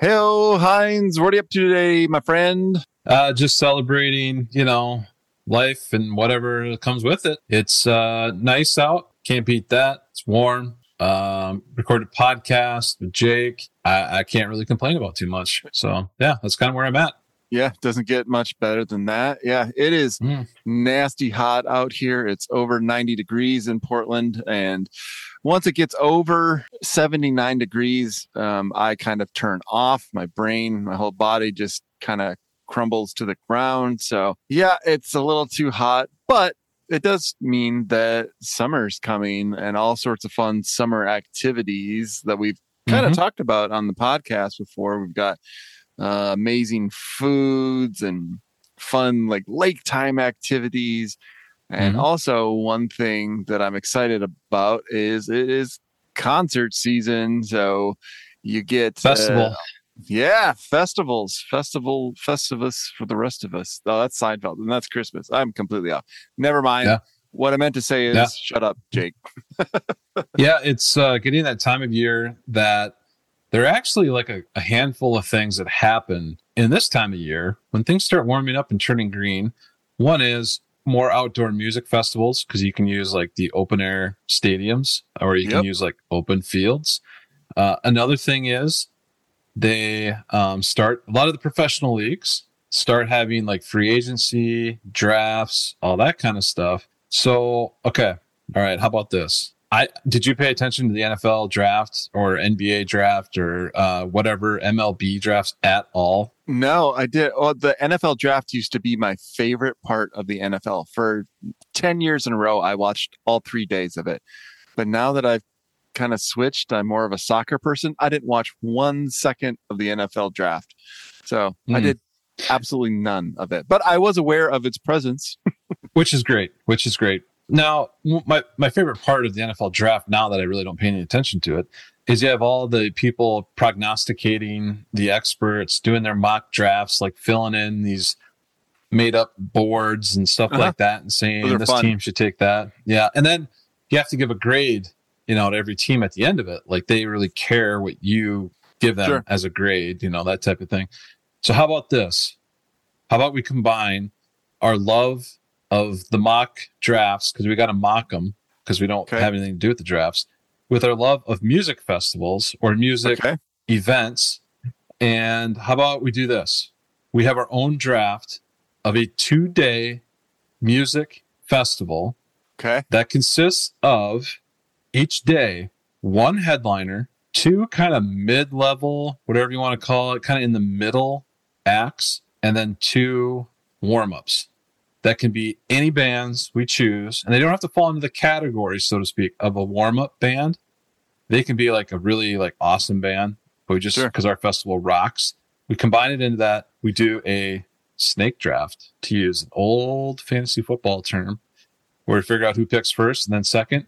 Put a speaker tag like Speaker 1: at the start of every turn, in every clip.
Speaker 1: Hello, Hinds. What are you up to today, my friend?
Speaker 2: Uh, just celebrating, you know, life and whatever comes with it. It's uh, nice out. Can't beat that. It's warm. Um, recorded podcast with Jake. I, I can't really complain about too much. So yeah, that's kind of where I'm at.
Speaker 1: Yeah, doesn't get much better than that. Yeah, it is
Speaker 2: Mm.
Speaker 1: nasty hot out here. It's over 90 degrees in Portland. And once it gets over 79 degrees, um, I kind of turn off. My brain, my whole body just kind of crumbles to the ground. So, yeah, it's a little too hot, but it does mean that summer's coming and all sorts of fun summer activities that we've kind of
Speaker 2: Mhm.
Speaker 1: talked about on the podcast before. We've got uh, amazing foods and fun like lake time activities. And
Speaker 2: Mhm.
Speaker 1: also one thing that I'm excited about is it is concert season. So you get uh,
Speaker 2: Festival.
Speaker 1: yeah, festivals, festival, festivus for the rest of us. Oh, that's Seinfeld, and that's Christmas. I'm completely off. Never mind.
Speaker 2: Yeah.
Speaker 1: What I meant to say is,
Speaker 2: Yeah.
Speaker 1: shut up, Jake.
Speaker 2: yeah, it's uh, getting that time of year that there are actually like a, a handful of things that happen in this time of year when things start warming up and turning green. One is more outdoor music festivals because you can use like the open air stadiums or you
Speaker 1: Yep.
Speaker 2: can use like open fields. Uh, another thing is they um, start a lot of the professional leagues start having like free agency drafts, all that kind of stuff. So, okay. All right. How about this? I did you pay attention to the NFL draft or NBA draft or uh, whatever MLB drafts at all?
Speaker 1: No, I did. Oh, the NFL draft used to be my favorite part of the NFL. For 10 years in a row, I watched all three days of it. But now that I've kind of switched, I'm more of a soccer person. I didn't watch one second of the NFL draft. So I
Speaker 2: Hmm.
Speaker 1: did absolutely none of it. But I was aware of its presence.
Speaker 2: which is great which is great now my, my favorite part of the nfl draft now that i really don't pay any attention to it is you have all the people prognosticating the experts doing their mock drafts like filling in these made up boards and stuff
Speaker 1: Uh-huh.
Speaker 2: like that and saying this
Speaker 1: fun.
Speaker 2: team should take that yeah and then you have to give a grade you know to every team at the end of it like they really care what you give them
Speaker 1: Sure.
Speaker 2: as a grade you know that type of thing so how about this how about we combine our love of the mock drafts because we got to mock them because we don't
Speaker 1: Okay.
Speaker 2: have anything to do with the drafts with our love of music festivals or music
Speaker 1: Okay.
Speaker 2: events and how about we do this we have our own draft of a two day music festival
Speaker 1: Okay.
Speaker 2: that consists of each day one headliner, two kind of mid level, whatever you want to call it, kind of in the middle acts, and then two warm ups. That can be any bands we choose, and they don't have to fall into the category, so to speak, of a warm up band. They can be like a really like awesome band, but we just
Speaker 1: Sure.
Speaker 2: because our festival rocks, we combine it into that. We do a snake draft to use an old fantasy football term where we figure out who picks first and then second.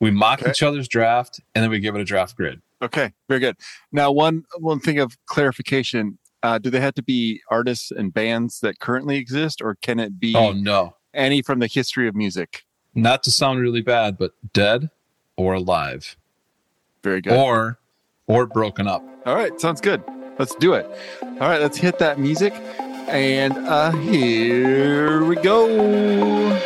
Speaker 2: We mock
Speaker 1: Okay.
Speaker 2: each other's draft and then we give it a draft grid.
Speaker 1: Okay. Very good. Now, one one thing of clarification: uh, Do they have to be artists and bands that currently exist, or can it be
Speaker 2: Oh no,
Speaker 1: any from the history of music?
Speaker 2: not to sound really bad, but dead or alive
Speaker 1: Very good.
Speaker 2: or or broken up.
Speaker 1: All right, sounds good. Let's do it. All right, let's hit that music. And uh here we go.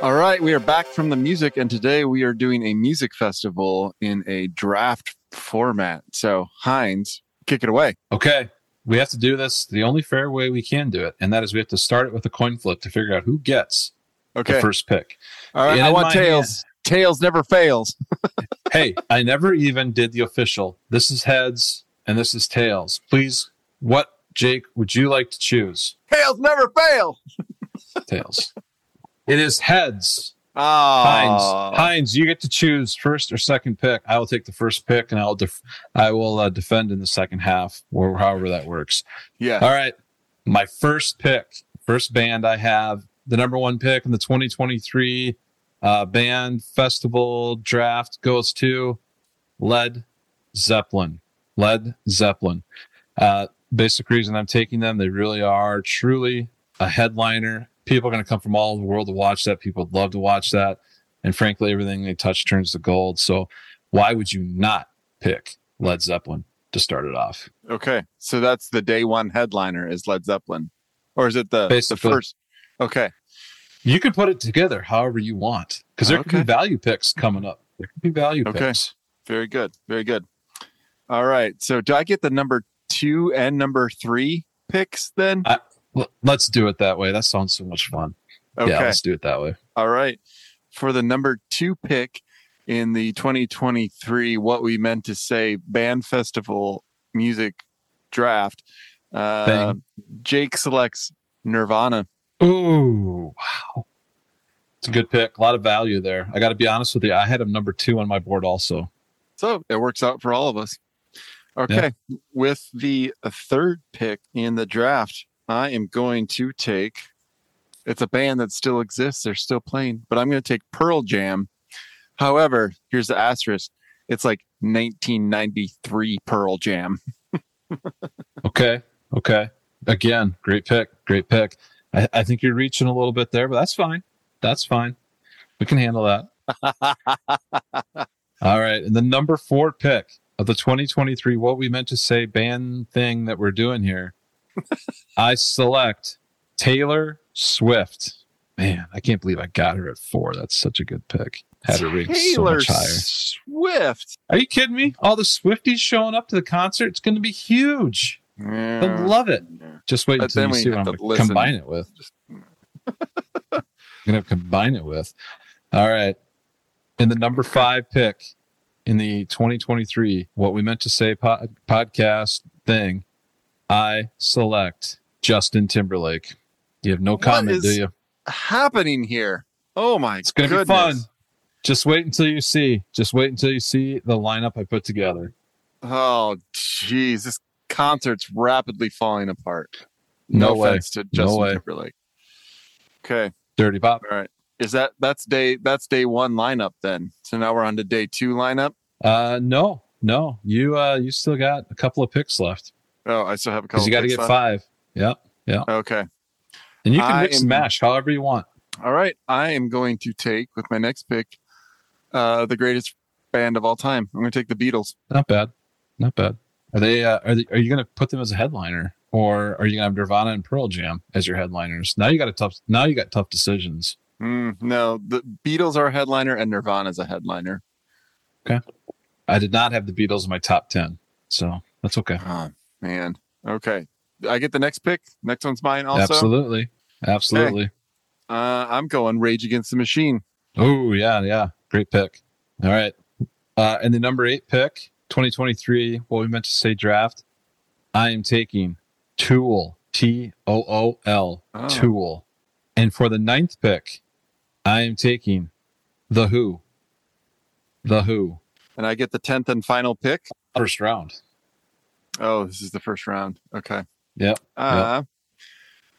Speaker 1: All right, we are back from the music, and today we are doing a music festival in a draft format. So, Hinds, kick it away.
Speaker 2: Okay, we have to do this the only fair way we can do it, and that is we have to start it with a coin flip to figure out who gets
Speaker 1: Okay.
Speaker 2: the first pick.
Speaker 1: All right,
Speaker 2: And
Speaker 1: I want tails. Tails never fails.
Speaker 2: hey, I never even did the official. This is heads and this is tails. Please, what Jake would you like to choose?
Speaker 1: Tails never fail.
Speaker 2: tails. It is heads.
Speaker 1: Oh,
Speaker 2: Hinds, Hinds, you get to choose first or second pick. I will take the first pick, and I'll def- I will uh, defend in the second half, or however that works.
Speaker 1: yeah.
Speaker 2: All right, my first pick, first band I have, the number one pick in the 2023 uh, band festival draft goes to Led Zeppelin. Led Zeppelin. Uh, basic reason I'm taking them, they really are truly a headliner. People are going to come from all over the world to watch that. People would love to watch that. And frankly, everything they touch turns to gold. So why would you not pick Led Zeppelin to start it off?
Speaker 1: Okay. So that's the day one headliner is Led Zeppelin, or is it the the first? Okay.
Speaker 2: You can put it together however you want because there could
Speaker 1: Okay.
Speaker 2: be value picks coming up. There could be value
Speaker 1: Okay.
Speaker 2: picks.
Speaker 1: Very good. Very good. All right. So do I get the number two and number three picks then?
Speaker 2: L- Let's do it that way. That sounds so much fun.
Speaker 1: Okay.
Speaker 2: Yeah, let's do it that way.
Speaker 1: All right. For the number two pick in the 2023, what we meant to say band festival music draft, uh, Jake selects Nirvana.
Speaker 2: Ooh, wow. It's a good pick. A lot of value there. I got to be honest with you. I had him number two on my board also.
Speaker 1: So it works out for all of us. Okay. With the third pick in the draft, I am going to take. It's a band that still exists. They're still playing, but I'm going to take Pearl Jam. However, here's the asterisk. It's like 1993 Pearl Jam.
Speaker 2: Okay. Okay. Again, great pick. Great pick. I, I think you're reaching a little bit there, but that's fine. That's fine. We can handle that. All right. And the number four pick of the 2023, what we meant to say band thing that we're doing here, I select Taylor Swift. Man, I can't believe I got her at four. That's such a good pick. Had her ranked so
Speaker 1: Taylor
Speaker 2: much higher.
Speaker 1: Swift.
Speaker 2: Are you kidding me? All the Swifties showing up to the concert. It's going to be huge. They'll love it. Just wait
Speaker 1: But
Speaker 2: until you
Speaker 1: we
Speaker 2: see what I'm going to combine it with. I'm going to combine it with. All right. In the number five pick in the 2023, what we meant to say pod- podcast thing, I select Justin Timberlake. You have no comment, do you?
Speaker 1: Happening here. Oh my
Speaker 2: It's going to be fun. Just wait until you see. Just wait until you see the lineup I put together.
Speaker 1: Oh, jeez. This concert's rapidly falling apart.
Speaker 2: No,
Speaker 1: No,
Speaker 2: way.
Speaker 1: to Justin
Speaker 2: way.
Speaker 1: Timberlake. Okay.
Speaker 2: Dirty Pop.
Speaker 1: All right. Is that that's day that's day one lineup then? So now we're on to day two lineup.
Speaker 2: Uh, no, no. You uh, you still got a couple of picks left
Speaker 1: Oh, I still have a couple.
Speaker 2: you got to get five. Yeah, yeah.
Speaker 1: Okay.
Speaker 2: and you can
Speaker 1: I
Speaker 2: mix and
Speaker 1: am-
Speaker 2: mash however you want.
Speaker 1: All right. I am going to take with my next pick, uh, the greatest band of all time. I'm going to take the Beatles.
Speaker 2: Not bad, not bad. Are they? Uh, are they, Are you going to put them as a headliner, or are you going to have Nirvana and Pearl Jam as your headliners? Now you got a tough. Now you got tough decisions.
Speaker 1: Mm, no, the Beatles are a headliner and Nirvana is a headliner. Okay.
Speaker 2: I did not have the Beatles in my top ten, so that's okay.
Speaker 1: Oh man. Okay. I get the next pick. Next one's mine also.
Speaker 2: Absolutely, absolutely.
Speaker 1: Uh, I'm going Rage Against the Machine.
Speaker 2: Oh yeah, yeah, great pick. All right, uh, and the number eight pick, 2023. What we meant to say draft. I am taking Tool, T O O L,
Speaker 1: Oh.
Speaker 2: Tool, and for the ninth pick, I am taking the Who, the Who,
Speaker 1: And I get the 10th and final pick.
Speaker 2: first round.
Speaker 1: Oh, this is the first round. Okay.
Speaker 2: Yeah.
Speaker 1: Uh,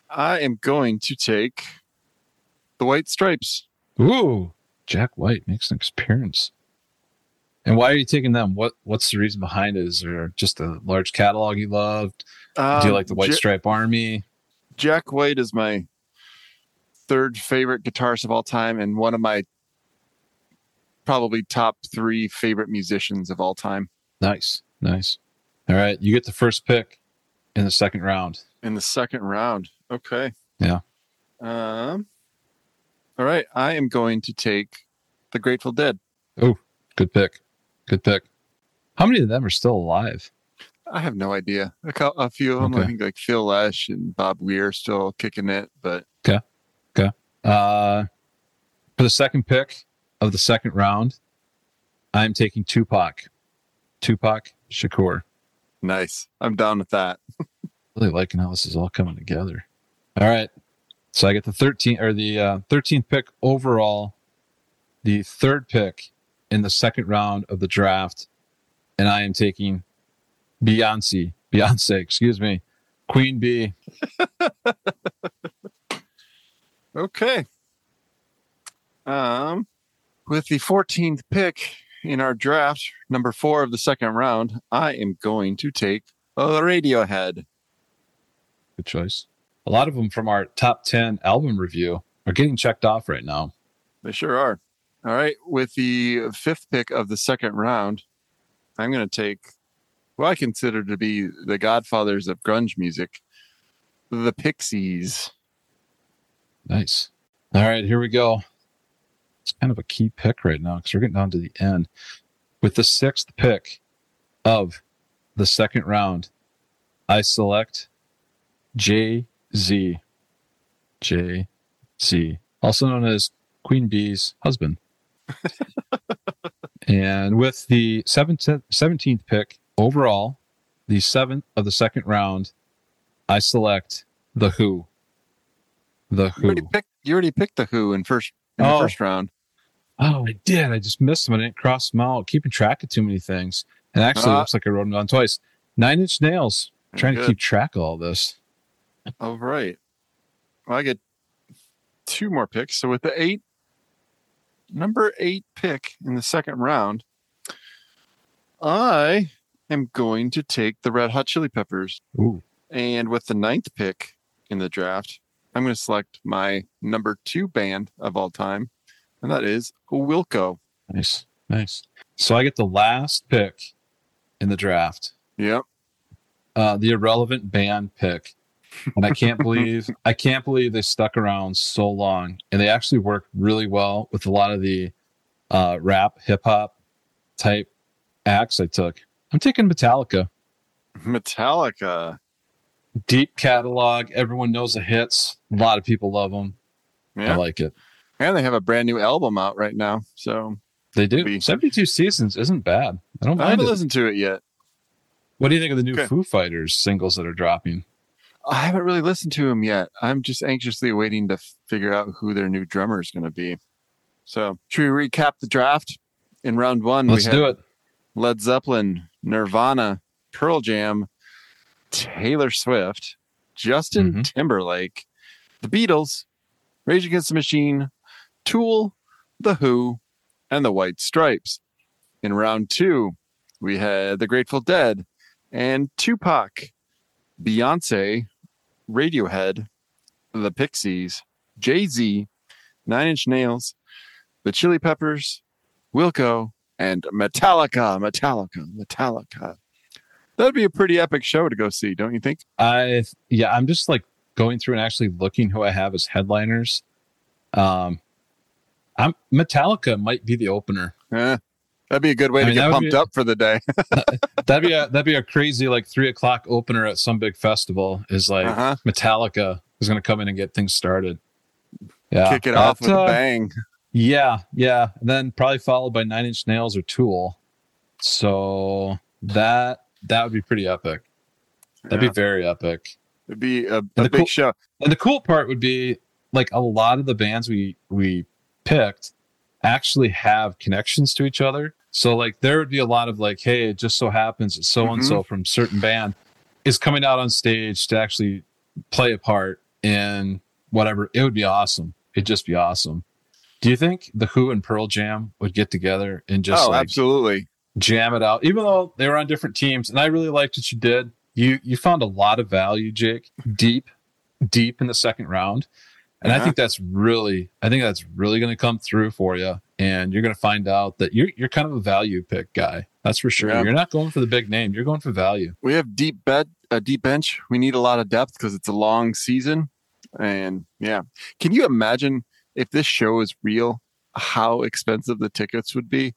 Speaker 1: I am going to take the White Stripes.
Speaker 2: Ooh, Jack White makes an appearance. And why are you taking them? What What's the reason behind it? Is there just a large catalog you loved?
Speaker 1: Um,
Speaker 2: Do you like the White
Speaker 1: Ja-
Speaker 2: Stripe Army?
Speaker 1: Jack White is my third favorite guitarist of all time and one of my probably top three favorite musicians of all time.
Speaker 2: Nice, nice. All right, you get the first pick in the second round.
Speaker 1: in the second round. Okay.
Speaker 2: Yeah.
Speaker 1: Um. All right. I am going to take the Grateful Dead.
Speaker 2: Oh, good pick. Good pick. How many of them are still alive?
Speaker 1: I have no idea. A, a few of them, I think, like Phil Lesh and Bob Weir, still kicking it. But okay, okay.
Speaker 2: Uh, for the second pick of the second round, I'm taking Tupac. Tupac Shakur.
Speaker 1: Nice. I'm down with that.
Speaker 2: Really liking how this is all coming together. All right. So I get the 13 or the uh, 13th pick overall, the third pick in the second round of the draft, and I am taking Beyonce, Beyonce, excuse me, Queen Bee.
Speaker 1: Okay. Um, with the 14th pick in our draft, number four of the second round, I am going to take a Radiohead.
Speaker 2: Good choice. A lot of them from our top 10 album review are getting checked off right now.
Speaker 1: They sure are. All right. With the fifth pick of the second round, I'm going to take who I consider to be the godfathers of grunge music, the Pixies.
Speaker 2: Nice. All right, here we go. It's kind of a key pick right now because we're getting down to the end. With the sixth pick of the second round, I select Jay Z. Jay Z, also known as Queen Bee's husband. and with the 17th, 17th pick overall, the seventh of the second round, I select The Who. The
Speaker 1: You
Speaker 2: Who.
Speaker 1: already picked. You already picked the Who in first in
Speaker 2: Oh.
Speaker 1: the first round.
Speaker 2: Oh, I did. I just missed them. I didn't cross them out. Keeping track of too many things. And actually, it
Speaker 1: Uh,
Speaker 2: looks like I wrote them down twice. Nine Inch Nails. Trying to keep track of all this.
Speaker 1: All right. Well, I get two more picks. So with the eight, number eight pick in the second round, I am going to take the Red Hot Chili Peppers.
Speaker 2: Ooh,
Speaker 1: And with the ninth pick in the draft, I'm going to select my number two band of all time, and that is Wilco.
Speaker 2: nice, nice. So I get the last pick in the draft,
Speaker 1: Yep.
Speaker 2: uh, the irrelevant band pick, and I can't believe I can't believe they stuck around so long, and they actually work really well with a lot of the uh, rap, hip hop type acts I took. I'm taking Metallica.
Speaker 1: Metallica.
Speaker 2: deep catalog. Everyone knows the hits. A lot of people love them. I like it.
Speaker 1: And they have a brand new album out right now. So
Speaker 2: They do.
Speaker 1: Be-
Speaker 2: 72 seasons isn't bad. I don't mind.
Speaker 1: I haven't
Speaker 2: it.
Speaker 1: listened to it yet.
Speaker 2: What do you think of the new
Speaker 1: Okay.
Speaker 2: Foo Fighters singles that are dropping?
Speaker 1: I haven't really listened to them yet. I'm just anxiously waiting to figure out who their new drummer is going to be. So, should we recap the draft? In round one,
Speaker 2: Let's do it.
Speaker 1: Led Zeppelin, Nirvana, Pearl Jam, Taylor Swift, Justin
Speaker 2: Mhm.
Speaker 1: Timberlake, the Beatles, Rage Against the Machine, Tool, The Who, and the White Stripes. In round two, we had the Grateful Dead and Tupac, Beyonce, Radiohead, the Pixies, Jay Z, Nine Inch Nails, the Chili Peppers, Wilco, and Metallica, Metallica, Metallica. That'd be a pretty epic show to go see, don't you think?
Speaker 2: I yeah, I'm just like going through and actually looking who I have as headliners. Um I'm Metallica might be the opener.
Speaker 1: Eh, that'd be a good way
Speaker 2: I
Speaker 1: to
Speaker 2: mean,
Speaker 1: get pumped up for the day.
Speaker 2: That'd be a that'd be a crazy like three o'clock opener at some big festival. Is like
Speaker 1: Uh-huh.
Speaker 2: Metallica is gonna come in and get things started. Yeah.
Speaker 1: Kick it off with
Speaker 2: uh,
Speaker 1: a bang.
Speaker 2: Yeah, yeah. And then probably followed by Nine Inch Nails or Tool. So that that would be pretty epic. That'd
Speaker 1: Yeah,
Speaker 2: be very epic.
Speaker 1: it'd be a, a big
Speaker 2: cool-
Speaker 1: show.
Speaker 2: And the cool part would be like a lot of the bands we we picked actually have connections to each other. So like there would be a lot of like, hey, it just so happens that so and so mm-hmm. from certain band is coming out on stage to actually play a part in whatever. It would be awesome. It'd just be awesome. Do you think the Who and Pearl Jam would get together and just
Speaker 1: oh,
Speaker 2: like
Speaker 1: absolutely.
Speaker 2: jam it out, even though they were on different teams. And I really liked what you did. You you found a lot of value, Jake, deep, deep in the second round. And I think that's really, I think that's really going to come through for you. And you're going to find out that you're you're kind of a value pick guy. That's for sure.
Speaker 1: Yeah.
Speaker 2: You're not going for the big name. You're going for value.
Speaker 1: We have deep bed, a deep bench. We need a lot of depth because it's a long season. And yeah, can you imagine if this show is real, how expensive the tickets would be?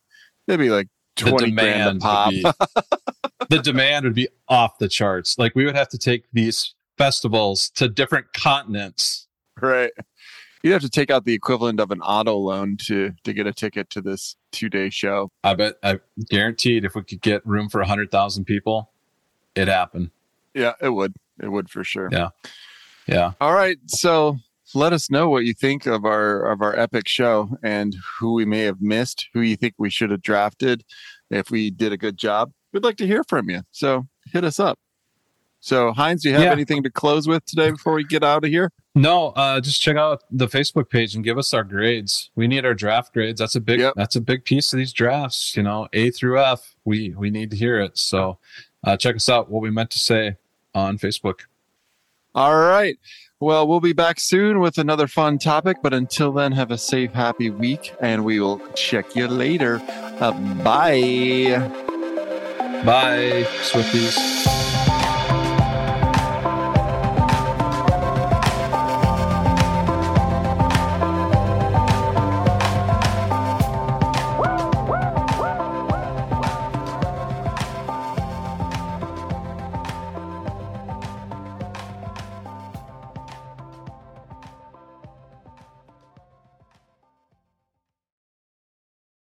Speaker 1: They'd be like
Speaker 2: The
Speaker 1: 20 grand a pop.
Speaker 2: be, the demand would be off the charts. Like we would have to take these festivals to different continents.
Speaker 1: Right. You'd have to take out the equivalent of an auto loan to to get a ticket to this two day show.
Speaker 2: I bet I guaranteed if we could get room for a hundred thousand people, it happened.
Speaker 1: Yeah, it would. It would for sure.
Speaker 2: Yeah. Yeah.
Speaker 1: All right. So let us know what you think of our of our epic show and who we may have missed, who you think we should have drafted if we did a good job. We'd like to hear from you. So hit us up. So Hinds, do you have
Speaker 2: Yeah.
Speaker 1: anything to close with today before we get out of here?
Speaker 2: No, uh, just check out the Facebook page and give us our grades. We need our draft grades. That's a big
Speaker 1: Yep.
Speaker 2: that's a big piece of these drafts. You know, A through F. We we need to hear it. So uh, check us out. What we meant to say on Facebook.
Speaker 1: All right. Well, we'll be back soon with another fun topic, but until then, have a safe, happy week, and we will check you later. Uh, bye.
Speaker 2: Bye, Swifties.